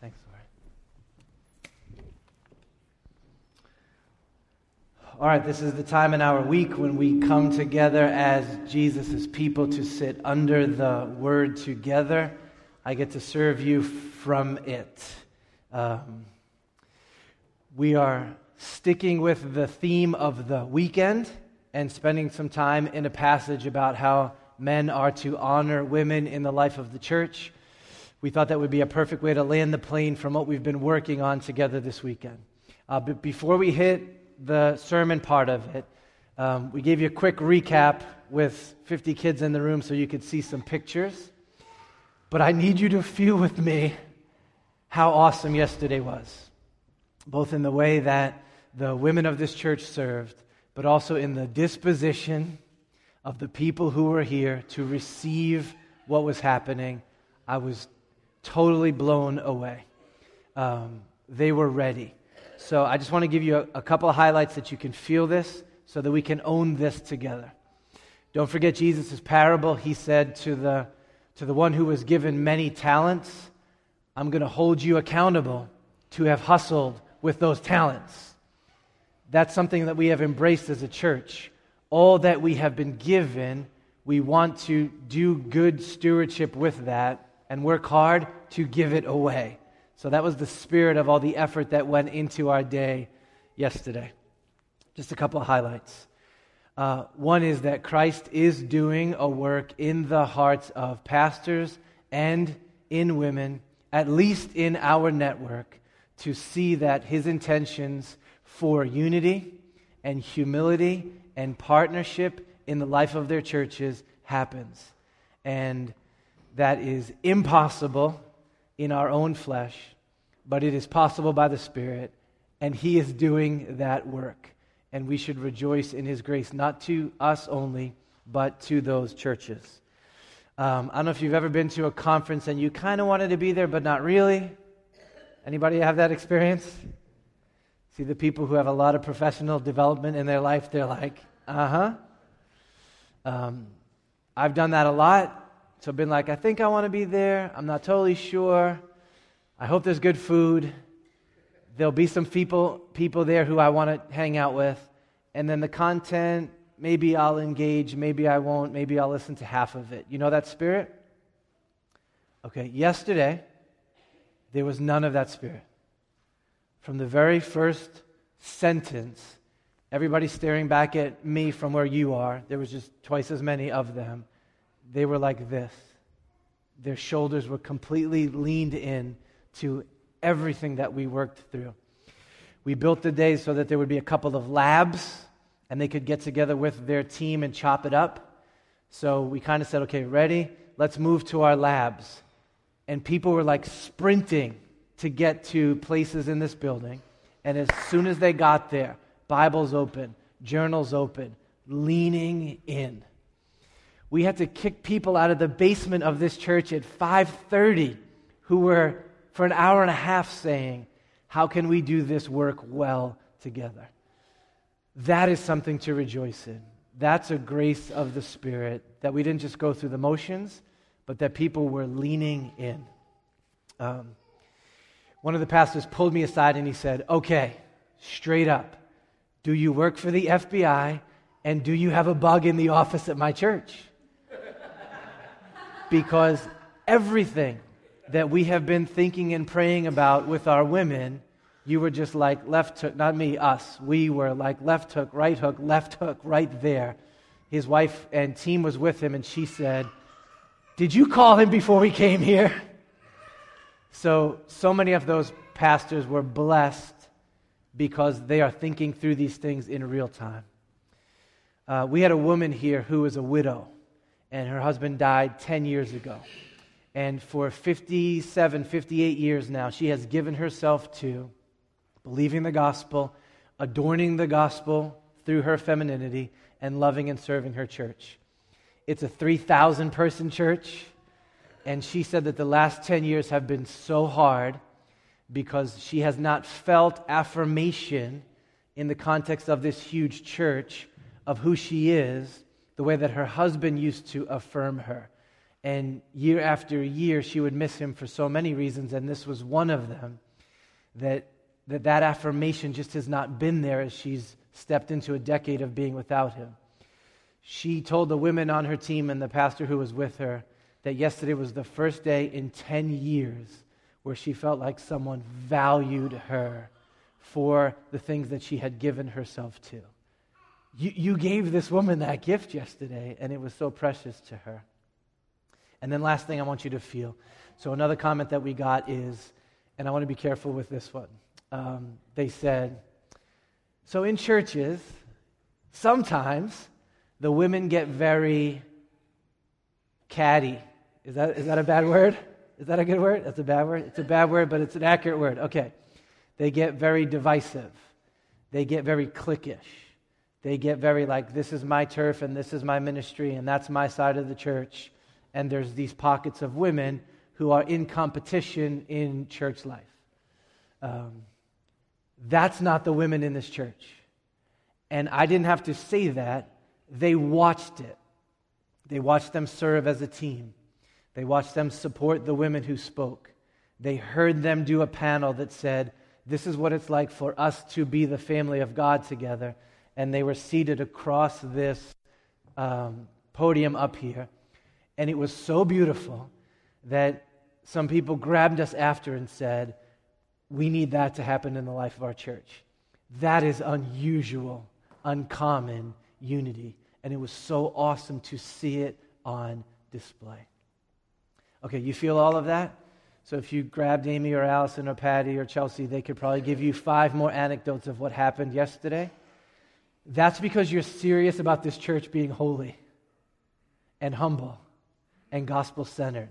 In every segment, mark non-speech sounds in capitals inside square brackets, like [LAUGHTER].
Thanks. All right, this is the time in our week when we come together as Jesus' people to sit under the word together. I get to serve you from it. Um, we are sticking with the theme of the weekend and spending some time in a passage about how men are to honor women in the life of the church we thought that would be a perfect way to land the plane from what we've been working on together this weekend. Uh, but before we hit the sermon part of it, um, we gave you a quick recap with 50 kids in the room so you could see some pictures. But I need you to feel with me how awesome yesterday was, both in the way that the women of this church served, but also in the disposition of the people who were here to receive what was happening. I was totally blown away. Um, they were ready. So I just want to give you a, a couple of highlights that you can feel this so that we can own this together. Don't forget Jesus' parable. He said to the, to the one who was given many talents, I'm going to hold you accountable to have hustled with those talents. That's something that we have embraced as a church. All that we have been given, we want to do good stewardship with that and work hard to give it away. So that was the spirit of all the effort that went into our day yesterday. Just a couple of highlights. Uh, one is that Christ is doing a work in the hearts of pastors and in women, at least in our network, to see that his intentions for unity and humility and partnership in the life of their churches happens. And that is impossible in our own flesh, but it is possible by the Spirit, and He is doing that work. And we should rejoice in His grace, not to us only, but to those churches. Um, I don't know if you've ever been to a conference and you kind of wanted to be there, but not really. Anybody have that experience? See the people who have a lot of professional development in their life, they're like, uh huh. Um, I've done that a lot. So I've been like, I think I want to be there. I'm not totally sure. I hope there's good food. There'll be some people, people there who I want to hang out with. And then the content, maybe I'll engage, maybe I won't, maybe I'll listen to half of it. You know that spirit? Okay, yesterday, there was none of that spirit. From the very first sentence, everybody staring back at me from where you are, there was just twice as many of them they were like this. Their shoulders were completely leaned in to everything that we worked through. We built the day so that there would be a couple of labs and they could get together with their team and chop it up. So we kind of said, okay, ready? Let's move to our labs. And people were like sprinting to get to places in this building. And as soon as they got there, Bibles open, journals open, leaning in we had to kick people out of the basement of this church at 5:30 who were for an hour and a half saying, "How can we do this work well together?" That is something to rejoice in. That's a grace of the Spirit that we didn't just go through the motions, but that people were leaning in. Um, one of the pastors pulled me aside and he said, Okay, straight up, do you work for the FBI and do you have a bug in the office at my church? Because everything that we have been thinking and praying about with our women, you were just like left hook, not me, us. We were like left hook, right hook, left hook, right there. His wife and team was with him, and she said, Did you call him before we came here? So, so many of those pastors were blessed because they are thinking through these things in real time. Uh, we had a woman here who was a widow and her husband died 10 years ago. And for 57, 58 years now, she has given herself to believing the gospel, adorning the gospel through her femininity, and loving and serving her church. It's a 3,000 person church, and she said that the last 10 years have been so hard because she has not felt affirmation in the context of this huge church of who she is the way that her husband used to affirm her. And year after year, she would miss him for so many reasons, and this was one of them. That that, that affirmation just has not been there as she's stepped into a decade of being without him. She told the women on her team and the pastor who was with her that yesterday was the first day in 10 years where she felt like someone valued her for the things that she had given herself to. You, you gave this woman that gift yesterday, and it was so precious to her. And then, last thing I want you to feel. So, another comment that we got is, and I want to be careful with this one. Um, they said, So in churches, sometimes the women get very catty. Is that, is that a bad word? Is that a good word? That's a bad word? It's a bad word, but it's an accurate word. Okay. They get very divisive. They get very cliquish. They get very like, this is my turf and this is my ministry and that's my side of the church. And there's these pockets of women who are in competition in church life. Um, that's not the women in this church. And I didn't have to say that. They watched it. They watched them serve as a team. They watched them support the women who spoke. They heard them do a panel that said, This is what it's like for us to be the family of God together. And they were seated across this um, podium up here. And it was so beautiful that some people grabbed us after and said, We need that to happen in the life of our church. That is unusual, uncommon unity. And it was so awesome to see it on display. Okay, you feel all of that? So if you grabbed Amy or Allison or Patty or Chelsea, they could probably give you five more anecdotes of what happened yesterday. That's because you're serious about this church being holy and humble and gospel centered.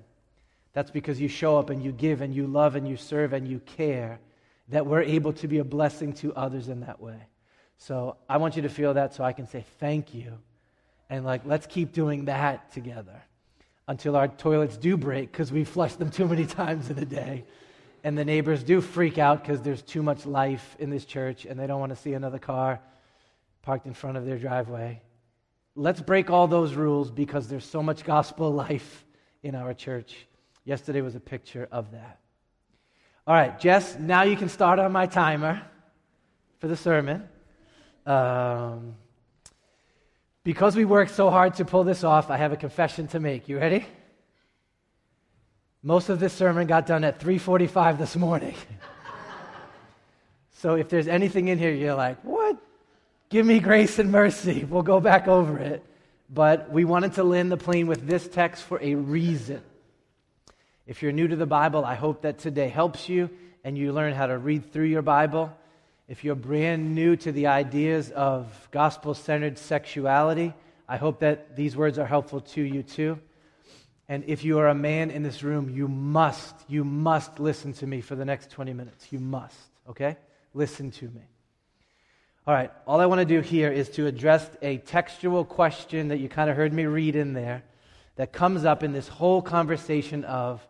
That's because you show up and you give and you love and you serve and you care that we're able to be a blessing to others in that way. So I want you to feel that so I can say thank you. And like, let's keep doing that together until our toilets do break because we flush them too many [LAUGHS] times in a day. And the neighbors do freak out because there's too much life in this church and they don't want to see another car parked in front of their driveway. Let's break all those rules because there's so much gospel [LAUGHS] life in our church. Yesterday was a picture of that. All right, Jess, now you can start on my timer for the sermon. Um, because we worked so hard to pull this off, I have a confession to make. You ready? Most of this sermon got done at 3:45 this morning. [LAUGHS] so if there's anything in here you're like, "What? Give me grace and mercy." [LAUGHS] We'll go back over it. But we wanted to land the plane with this text for a reason. If you're new to the Bible, I hope that today helps you and you learn how to read through your Bible if you're brand new to the ideas of gospel centered sexuality, I hope that these words are helpful to you too. And if you are a man in this room, you must, you must listen to me for the next 20 minutes. You must, okay? Listen to me. All right, all I want to do here is to address a textual question that you kind of heard me read in there that comes up in this whole conversation of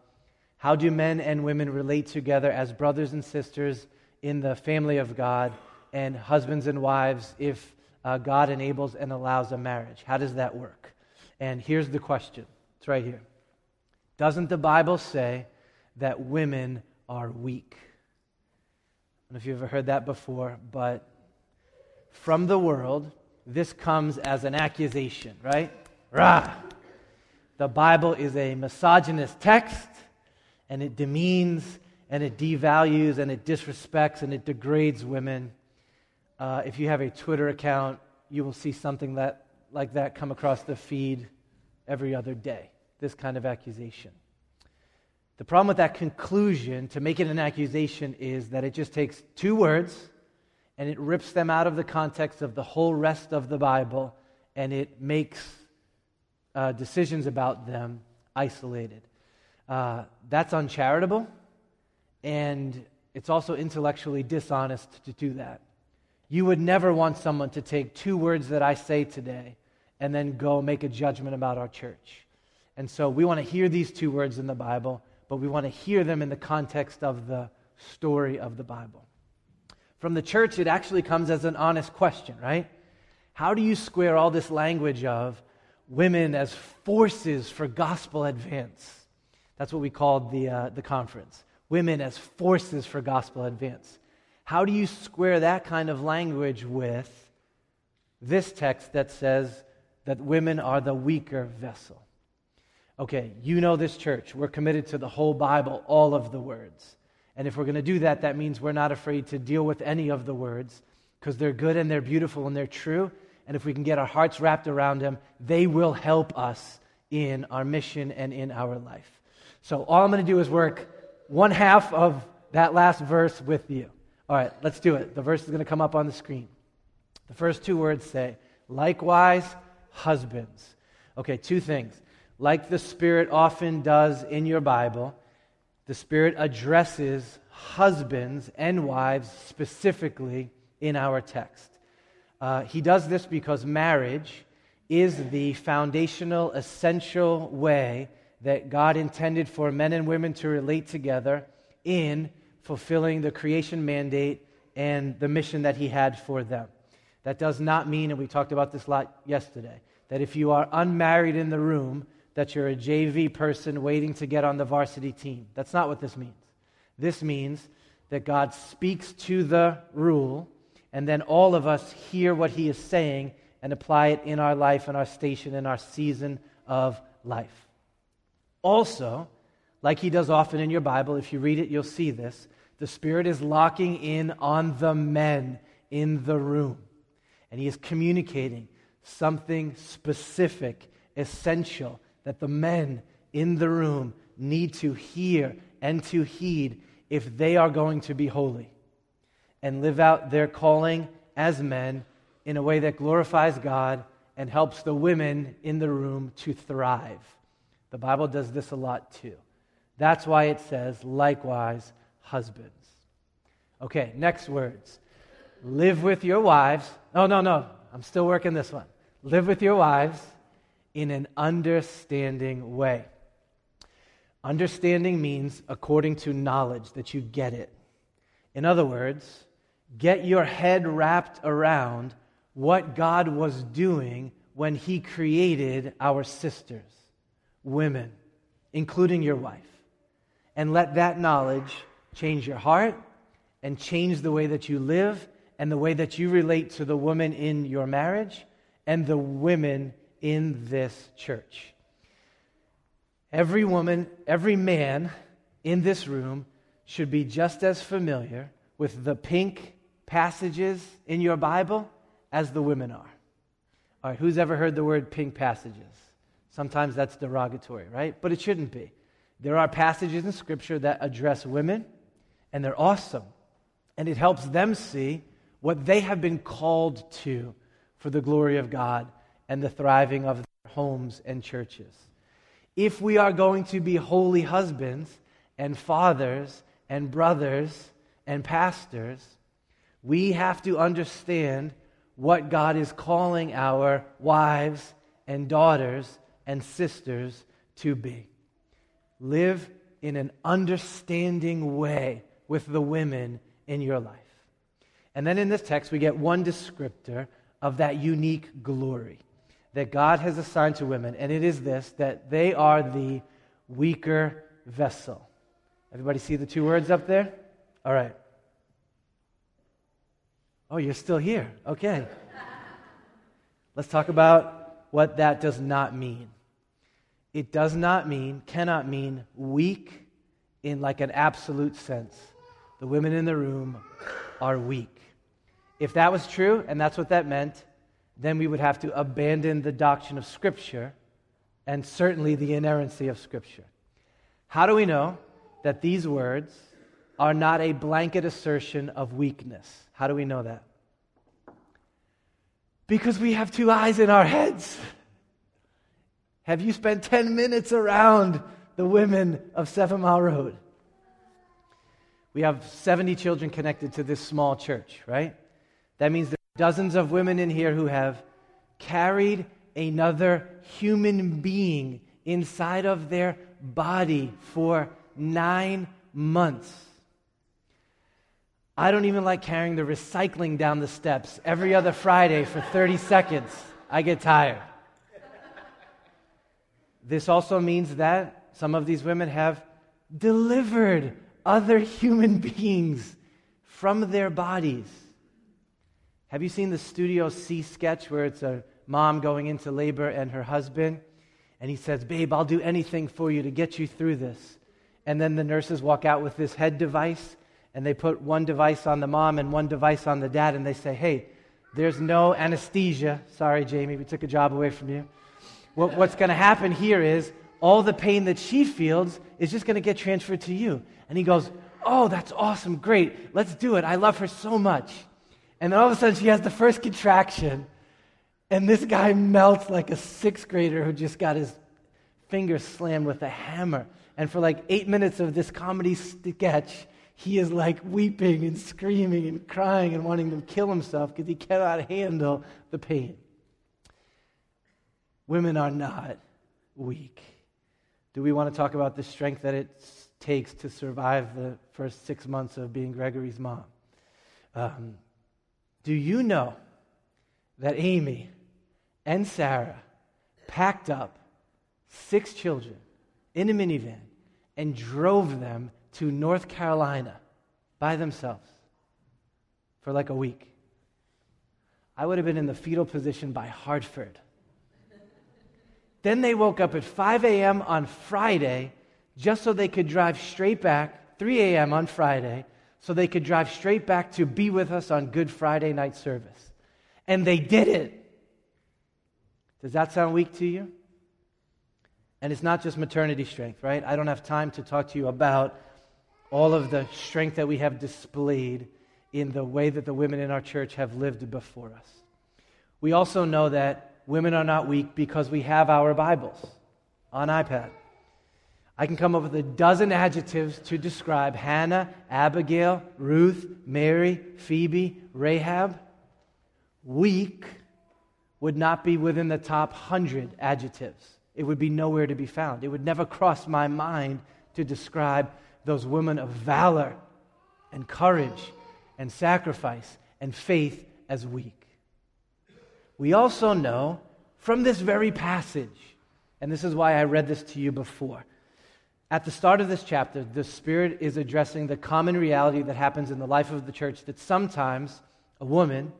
how do men and women relate together as brothers and sisters in the family of God and husbands and wives if uh, God enables and allows a marriage. How does that work? And here's the question it's right here. Doesn't the Bible say that women are weak? I don't know if you've ever heard that before, but from the world, this comes as an accusation, right? Rah! The Bible is a misogynist text, and it demeans and it devalues and it disrespects and it degrades women. Uh, if you have a Twitter account, you will see something that, like that come across the feed every other day. This kind of accusation. The problem with that conclusion, to make it an accusation, is that it just takes two words and it rips them out of the context of the whole rest of the Bible and it makes uh, decisions about them isolated. Uh, that's uncharitable and it's also intellectually dishonest to do that. You would never want someone to take two words that I say today and then go make a judgment about our church. And so we want to hear these two words in the Bible, but we want to hear them in the context of the story of the Bible. From the church, it actually comes as an honest question, right? How do you square all this language of women as forces for gospel advance. That's what we called the, uh, the conference. Women as forces for gospel advance. How do you square that kind of language with this text that says that women are the weaker vessel? Okay, you know this church. We're committed to the whole Bible, all of the words. And if we're going to do that, that means we're not afraid to deal with any of the words because they're good and they're beautiful and they're true. And if we can get our hearts wrapped around them, they will help us in our mission and in our life. So all I'm going to do is work one half of that last verse with you. All right, let's do it. The verse is going to come up on the screen. The first two words say, likewise, husbands. Okay, two things. Like the Spirit often does in your Bible, the Spirit addresses husbands and wives specifically in our text. Uh, he does this because marriage is the foundational, essential way that God intended for men and women to relate together in fulfilling the creation mandate and the mission that He had for them. That does not mean, and we talked about this a lot yesterday, that if you are unmarried in the room, that you're a JV person waiting to get on the varsity team. That's not what this means. This means that God speaks to the rule and then all of us hear what he is saying and apply it in our life and our station and our season of life. Also, like he does often in your Bible, if you read it, you'll see this. The Spirit is locking in on the men in the room, and he is communicating something specific, essential, that the men in the room need to hear and to heed if they are going to be holy and live out their calling as men in a way that glorifies God and helps the women in the room to thrive. The Bible does this a lot too. That's why it says, likewise, husbands. Okay, next words. Live with your wives. Oh, no, no. I'm still working this one. Live with your wives in an understanding way. Understanding means according to knowledge, that you get it. In other words, get your head wrapped around what God was doing when He created our sisters, women, including your wife. And let that knowledge change your heart and change the way that you live and the way that you relate to the woman in your marriage and the women in this church. Every woman, every man in this room should be just as familiar with the pink passages in your Bible as the women are. All right, who's ever heard the word pink passages? Sometimes that's derogatory, right? But it shouldn't be. There are passages in Scripture that address women, and they're awesome. And it helps them see what they have been called to for the glory of God and the thriving of their homes and churches. If we are going to be holy husbands and fathers and brothers and pastors, we have to understand what God is calling our wives and daughters and sisters to be. Live in an understanding way with the women in your life. And then in this text, we get one descriptor of that unique glory that God has assigned to women, and it is this that they are the weaker vessel. Everybody see the two words up there? All right. Oh, you're still here. Okay. Let's talk about what that does not mean. It does not mean, cannot mean weak in like an absolute sense. The women in the room are weak. If that was true, and that's what that meant, then we would have to abandon the doctrine of Scripture and certainly the inerrancy of Scripture. How do we know that these words are not a blanket assertion of weakness? How do we know that? Because we have two eyes in our heads. Have you spent 10 minutes around the women of Seven Mile Road? We have 70 children connected to this small church, right? That means dozens of women in here who have carried another human being inside of their body for nine months. I don't even like carrying the recycling down the steps every other Friday for 30 seconds. I get tired. this also means that some of these women have delivered other human [LAUGHS] beings from their bodies. Have you seen the Studio C sketch where it's a mom going into labor and her husband? And he says, Babe, I'll do anything for you to get you through this. And then the nurses walk out with this head device, and they put one device on the mom and one device on the dad, and they say, Hey, there's no anesthesia. Sorry, Jamie, we took a job away from you. What, what's going to happen here is all the pain that she feels is just going to get transferred to you. And he goes, Oh, that's awesome. Great. Let's do it. I love her so much. And then all of a sudden, she has the first contraction, and this guy melts like a sixth grader who just got his finger slammed with a hammer. And for like eight minutes of this comedy sketch, he is like weeping and screaming and crying and wanting to kill himself because he cannot handle the pain. Women are not weak. Do we want to talk about the strength that it takes to survive the first six months of being Gregory's mom? Um, do you know that Amy and Sarah packed up six children in a minivan and drove them to North Carolina by themselves for like a week? I would have been in the fetal position by Hartford. then they woke up at 5 a.m. on Friday just so they could drive straight back, 3 a.m. on Friday, so they could drive straight back to be with us on Good Friday night service. And they did it. Does that sound weak to you? And it's not just maternity strength, right? I don't have time to talk to you about all of the strength that we have displayed in the way that the women in our church have lived before us. We also know that women are not weak because we have our Bibles on iPad. I can come up with a dozen adjectives to describe Hannah, Abigail, Ruth, Mary, Phoebe, Rahab. Weak would not be within the top hundred adjectives. It would be nowhere to be found. It would never cross my mind to describe those women of valor and courage and sacrifice and faith as weak. We also know from this very passage, and this is why I read this to you before at the start of this chapter, the Spirit is addressing the common reality that happens in the life of the church that sometimes a woman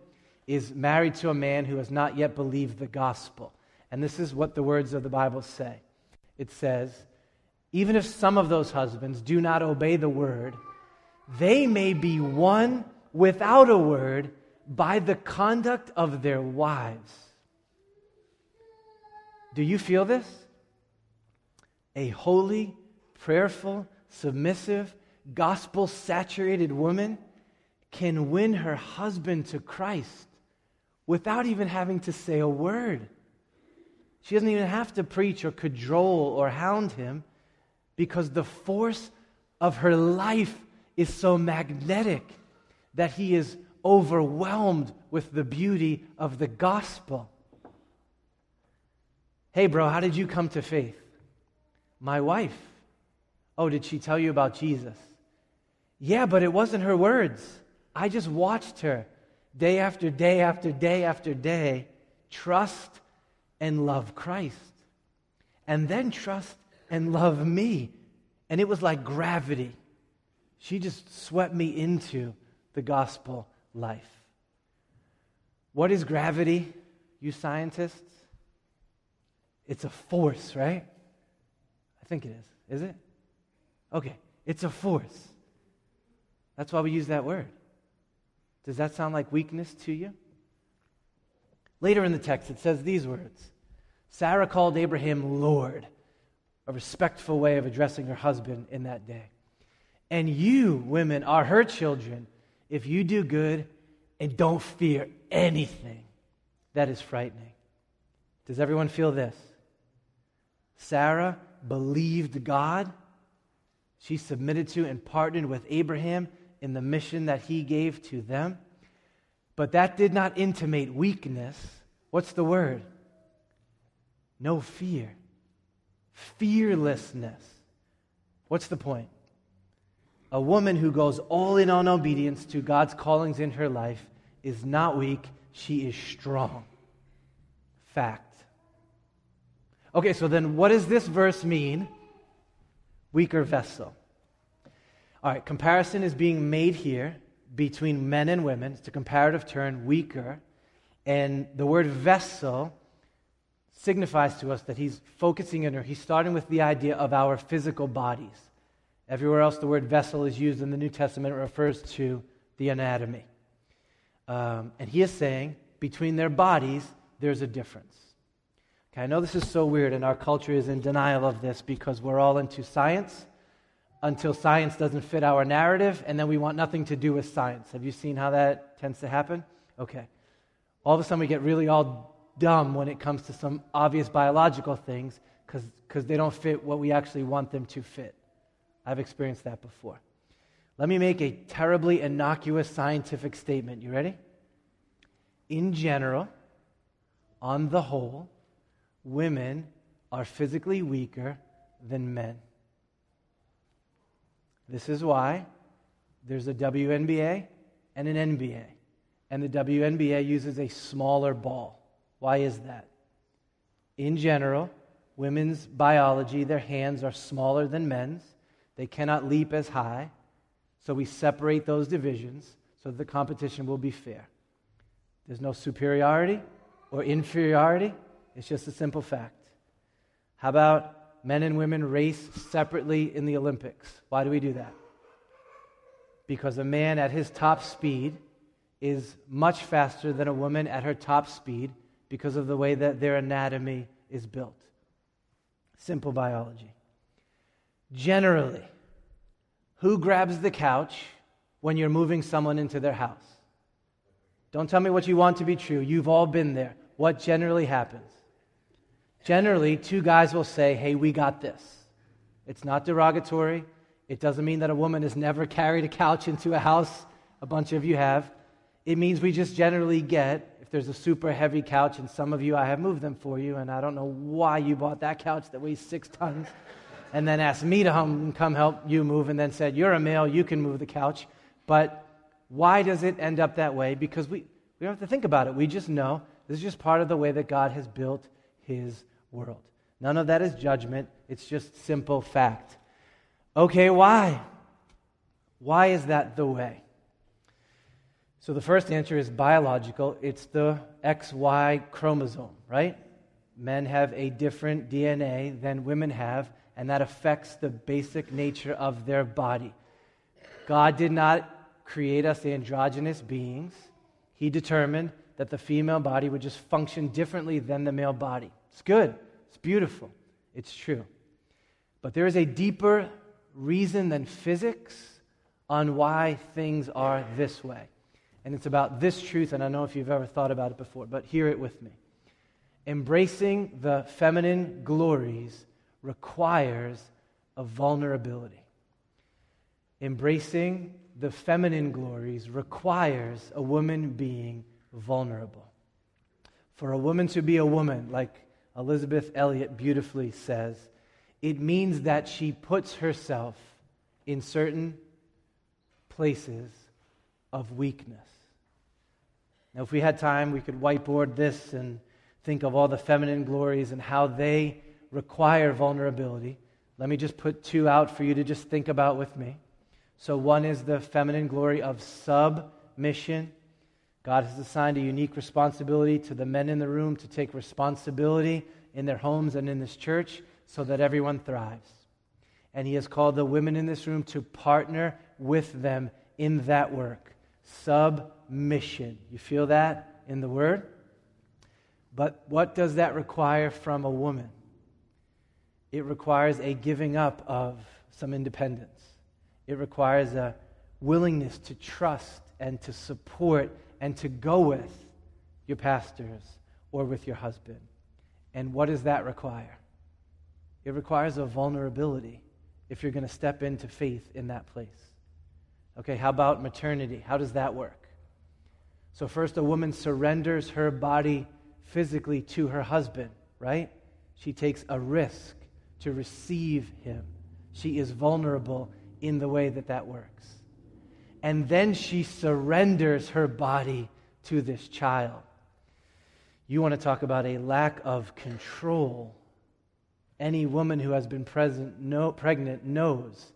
is married to a man who has not yet believed the gospel. And this is what the words of the Bible say it says, even if some of those husbands do not obey the word, they may be won without a word by the conduct of their wives. Do you feel this? A holy, prayerful, submissive, gospel saturated woman can win her husband to Christ without even having to say a word. She doesn't even have to preach or cajole or hound him because the force of her life is so magnetic that he is overwhelmed with the beauty of the gospel. Hey, bro, how did you come to faith? My wife. Oh, did she tell you about Jesus? Yeah, but it wasn't her words. I just watched her day after day after day after day trust and love Christ. And then trust and love me. And it was like gravity. She just swept me into the gospel life. What is gravity, you scientists? It's a force, right? I think it is. Is it? Okay, it's a force. That's why we use that word. Does that sound like weakness to you? Later in the text, it says these words Sarah called Abraham Lord, a respectful way of addressing her husband in that day. And you, women, are her children if you do good and don't fear anything that is frightening. Does everyone feel this? Sarah believed God she submitted to and partnered with Abraham in the mission that he gave to them. But that did not intimate weakness. What's the word? No fear. Fearlessness. What's the point? A woman who goes all in on obedience to God's callings in her life is not weak, she is strong. Fact. Okay, so then what does this verse mean? Weaker vessel. All right, comparison is being made here between men and women. It's a comparative term, weaker. And the word vessel signifies to us that he's focusing in, or he's starting with the idea of our physical bodies. Everywhere else the word vessel is used in the New Testament it refers to the anatomy. Um, and he is saying between their bodies, there's a difference. I know this is so weird, and our culture is in denial of this because we're all into science until science doesn't fit our narrative, and then we want nothing to do with science. Have you seen how that tends to happen? Okay. All of a sudden, we get really all dumb when it comes to some obvious biological things because they don't fit what we actually want them to fit. I've experienced that before. Let me make a terribly innocuous scientific statement. You ready? In general, on the whole, women are physically weaker than men. This is why there's a WNBA and an NBA. And the WNBA uses a smaller ball. Why is that? In general, women's biology, their hands are smaller than men's. They cannot leap as high. So we separate those divisions so that the competition will be fair. There's no superiority or inferiority, it's just a simple fact. How about men and women race separately in the Olympics? Why do we do that? Because a man at his top speed is much faster than a woman at her top speed because of the way that their anatomy is built. Simple biology. Generally, who grabs the couch when you're moving someone into their house? Don't tell me what you want to be true. You've all been there. What generally happens? Generally, two guys will say, Hey, we got this. It's not derogatory. It doesn't mean that a woman has never carried a couch into a house. A bunch of you have. It means we just generally get if there's a super heavy couch, and some of you, I have moved them for you, and I don't know why you bought that couch that weighs six tons, and then asked me to come, come help you move, and then said, You're a male, you can move the couch. But why does it end up that way? Because we, we don't have to think about it. We just know this is just part of the way that God has built his world. None of that is judgment, it's just simple fact. Okay, why? Why is that the way? So the first answer is biological. It's the XY chromosome, right? Men have a different DNA than women have, and that affects the basic nature of their body. God did not create us androgynous beings. He determined that the female body would just function differently than the male body. It's good, it's beautiful, it's true. But there is a deeper reason than physics on why things are this way. And it's about this truth, and I know if you've ever thought about it before, but hear it with me. Embracing the feminine glories requires a vulnerability. Embracing the feminine glories requires a woman being vulnerable. For a woman to be a woman, like Elisabeth Elliot beautifully says, it means that she puts herself in certain places of weakness. Now, if we had time, we could whiteboard this and think of all the feminine glories and how they require vulnerability. Let me just put two out for you to just think about with me. So, one is the feminine glory of submission. God has assigned a unique responsibility to the men in the room to take responsibility in their homes and in this church so that everyone thrives. And He has called the women in this room to partner with them in that work. Submission. You feel that in the word? But what does that require from a woman? It requires a giving up of some independence. It requires a willingness to trust and to support and to go with your pastors or with your husband. And what does that require? It requires a vulnerability if you're going to step into faith in that place. Okay, how about maternity? How does that work? So, first, a woman surrenders her body physically to her husband, right? She takes a risk to receive him. She is vulnerable in the way that that works. And then she surrenders her body to this child. You want to talk about a lack of control Any woman who has been present, no, pregnant knows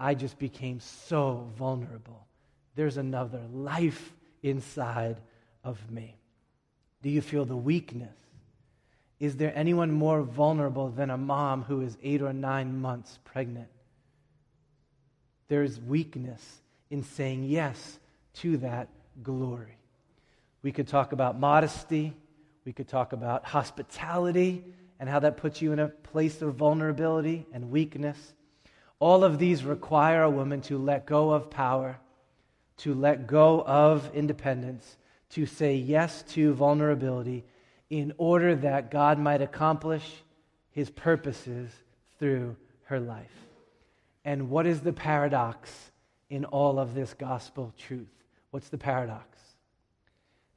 I just became so vulnerable. There's another life inside of me. Do you feel the weakness? Is there anyone more vulnerable than a mom who is eight or nine months pregnant? There is weakness in saying yes to that glory. We could talk about modesty. We could talk about hospitality and how that puts you in a place of vulnerability and weakness. All of these require a woman to let go of power, to let go of independence, to say yes to vulnerability in order that God might accomplish his purposes through her life. And what is the paradox in all of this gospel truth? What's the paradox?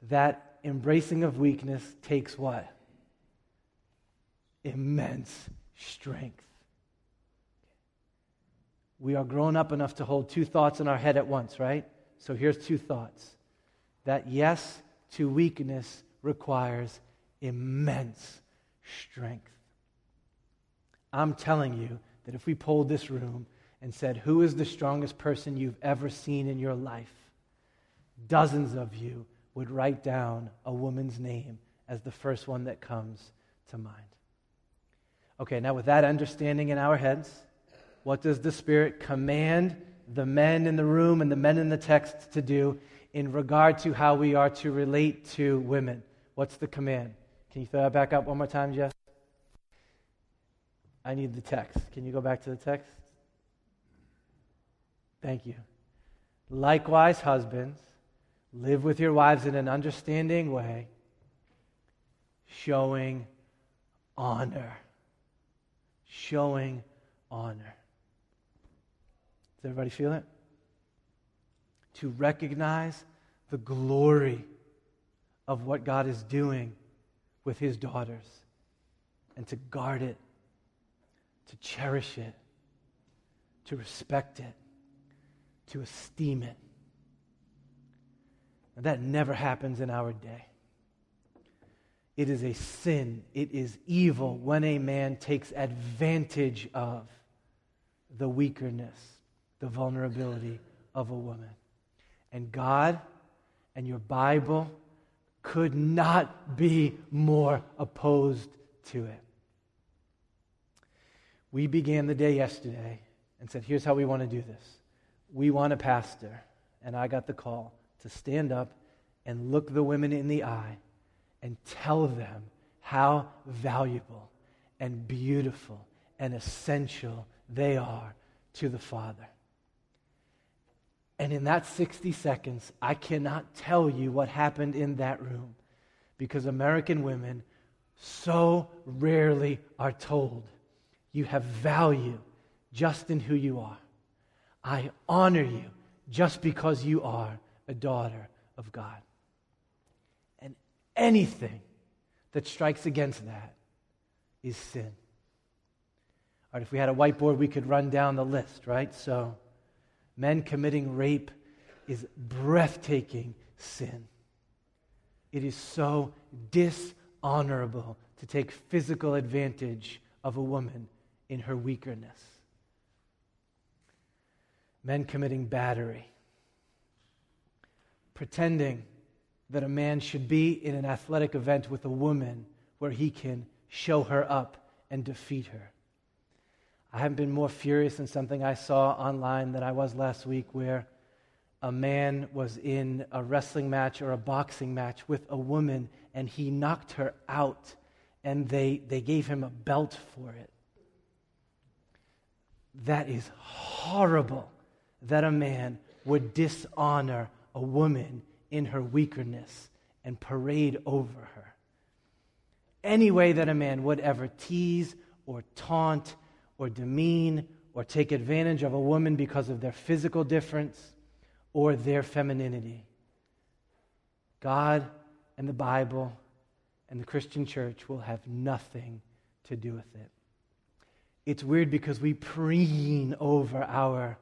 That embracing of weakness takes what? Immense strength. We are grown up enough to hold two thoughts in our head at once, right? So here's two thoughts that yes to weakness requires immense strength. I'm telling you that if we polled this room and said, Who is the strongest person you've ever seen in your life? Dozens of you would write down a woman's name as the first one that comes to mind. Okay, now with that understanding in our heads, what does the Spirit command the men in the room and the men in the text to do in regard to how we are to relate to women? What's the command? Can you throw that back up one more time, Jeff? I need the text. Can you go back to the text? Thank you. Likewise, husbands, live with your wives in an understanding way, showing honor. Showing honor. Does everybody feel it? To recognize the glory of what God is doing with his daughters and to guard it, to cherish it, to respect it, to esteem it. And that never happens in our day. It is a sin, it is evil when a man takes advantage of the weakness, the vulnerability of a woman. And God and your Bible could not be more opposed to it. We began the day yesterday and said, here's how we want to do this. We want a pastor, and I got the call to stand up and look the women in the eye and tell them how valuable and beautiful and essential they are to the Father. And in that 60 seconds, I cannot tell you what happened in that room because American women so rarely are told you have value just in who you are. I honor you just because you are a daughter of God. And anything that strikes against that is sin. All right, if we had a whiteboard, we could run down the list, right? So, men committing rape is breathtaking sin. It is so dishonorable to take physical advantage of a woman in her weakness. Men committing battery, pretending that a man should be in an athletic event with a woman where he can show her up and defeat her. I haven't been more furious in something I saw online than I was last week, where a man was in a wrestling match or a boxing match with a woman and he knocked her out and they, they gave him a belt for it. That is horrible that a man would dishonor a woman in her weakness and parade over her. Any way that a man would ever tease or taunt or demean or take advantage of a woman because of their physical difference or their femininity. God and the Bible and the Christian church will have nothing to do with it. It's weird because we preen over our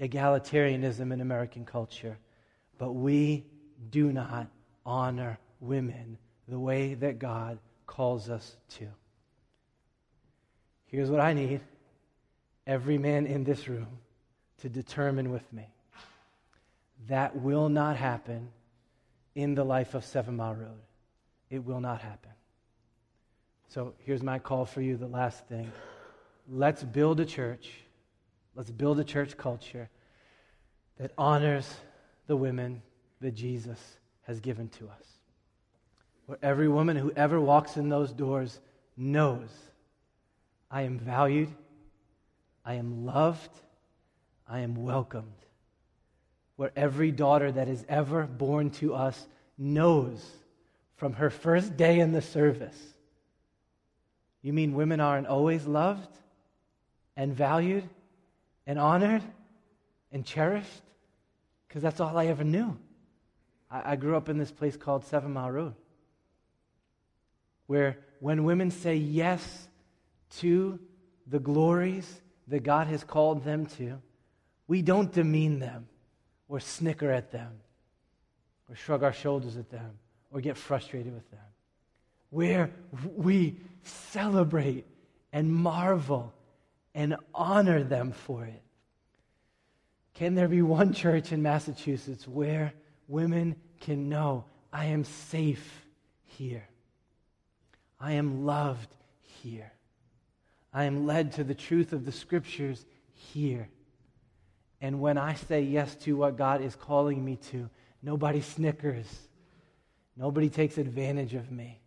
egalitarianism in American culture, but we do not honor women the way that God calls us to. Here's what I need every man in this room to determine with me. That will not happen in the life of Seven Mile Road. It will not happen. So here's my call for you the last thing. Let's build a church. Let's build a church culture that honors the women that Jesus has given to us. Where every woman who ever walks in those doors knows I am valued, I am loved, I am welcomed. Where every daughter that is ever born to us knows from her first day in the service. You mean women aren't always loved and valued and honored and cherished? Because that's all I ever knew. I, I grew up in this place called Seven Mile Road, where when women say yes to the glories that God has called them to, we don't demean them or snicker at them or shrug our shoulders at them or get frustrated with them. Where we celebrate and marvel and honor them for it. Can there be one church in Massachusetts where women can know I am safe here? I am loved here. I am led to the truth of the scriptures here. And when I say yes to what God is calling me to, nobody snickers. Nobody takes advantage of me.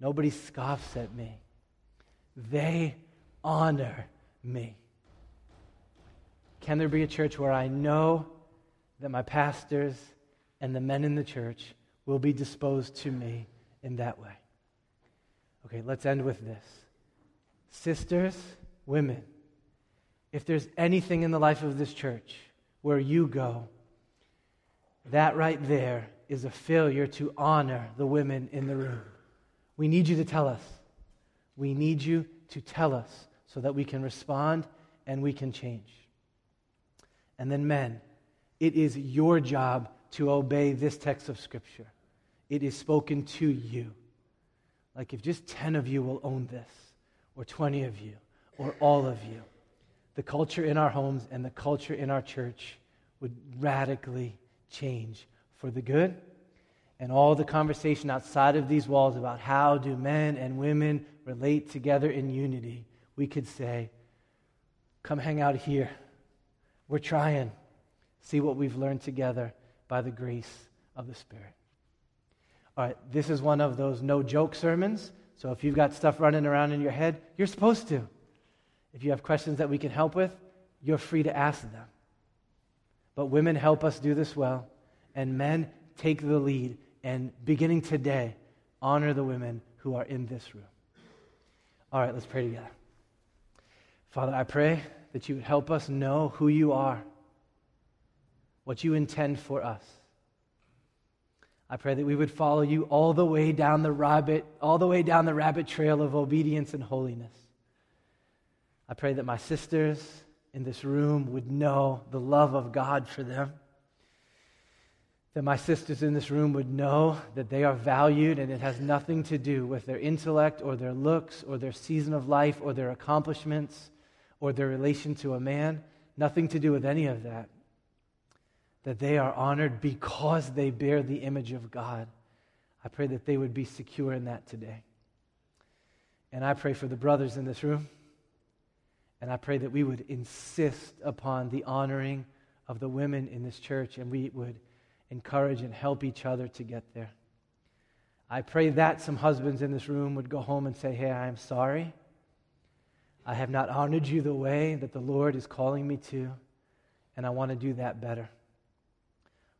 Nobody scoffs at me. They honor me. Can there be a church where I know that my pastors and the men in the church will be disposed to me in that way? Okay, let's end with this. Sisters, women, if there's anything in the life of this church where you go, that right there is a failure to honor the women in the room. We need you to tell us. We need you to tell us so that we can respond and we can change. And then, men, it is your job to obey this text of Scripture. It is spoken to you. Like if just 10 of you will own this, or 20 of you, or all of you, the culture in our homes and the culture in our church would radically change for the good. And all the conversation outside of these walls about how do men and women relate together in unity, we could say, come hang out here. We're trying. See what we've learned together by the grace of the Spirit. All right, this is one of those no joke sermons. So if you've got stuff running around in your head, you're supposed to. If you have questions that we can help with, you're free to ask them. But women help us do this well, and men take the lead. And beginning today, honor the women who are in this room. All right, let's pray together. Father, I pray that you would help us know who you are, what you intend for us. I pray that we would follow you all the way down the rabbit, all the way down the rabbit trail of obedience and holiness. I pray that my sisters in this room would know the love of God for them. That my sisters in this room would know that they are valued and it has nothing to do with their intellect or their looks or their season of life or their accomplishments or their relation to a man. Nothing to do with any of that that they are honored because they bear the image of God. I pray that they would be secure in that today. And I pray for the brothers in this room. And I pray that we would insist upon the honoring of the women in this church and we would encourage and help each other to get there. I pray that some husbands in this room would go home and say, Hey, I am sorry. I have not honored you the way that the Lord is calling me to, and I want to do that better.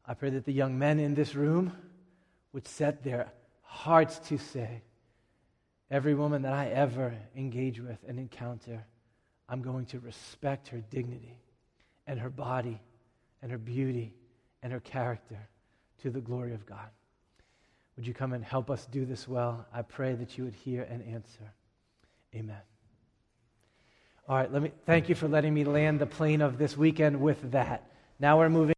I pray that the young men in this room would set their hearts to say, every woman that I ever engage with and encounter, I'm going to respect her dignity and her body and her beauty and her character to the glory of God. Would you come and help us do this well? I pray that you would hear and answer. Amen. All right, let me thank you for letting me land the plane of this weekend with that. Now we're moving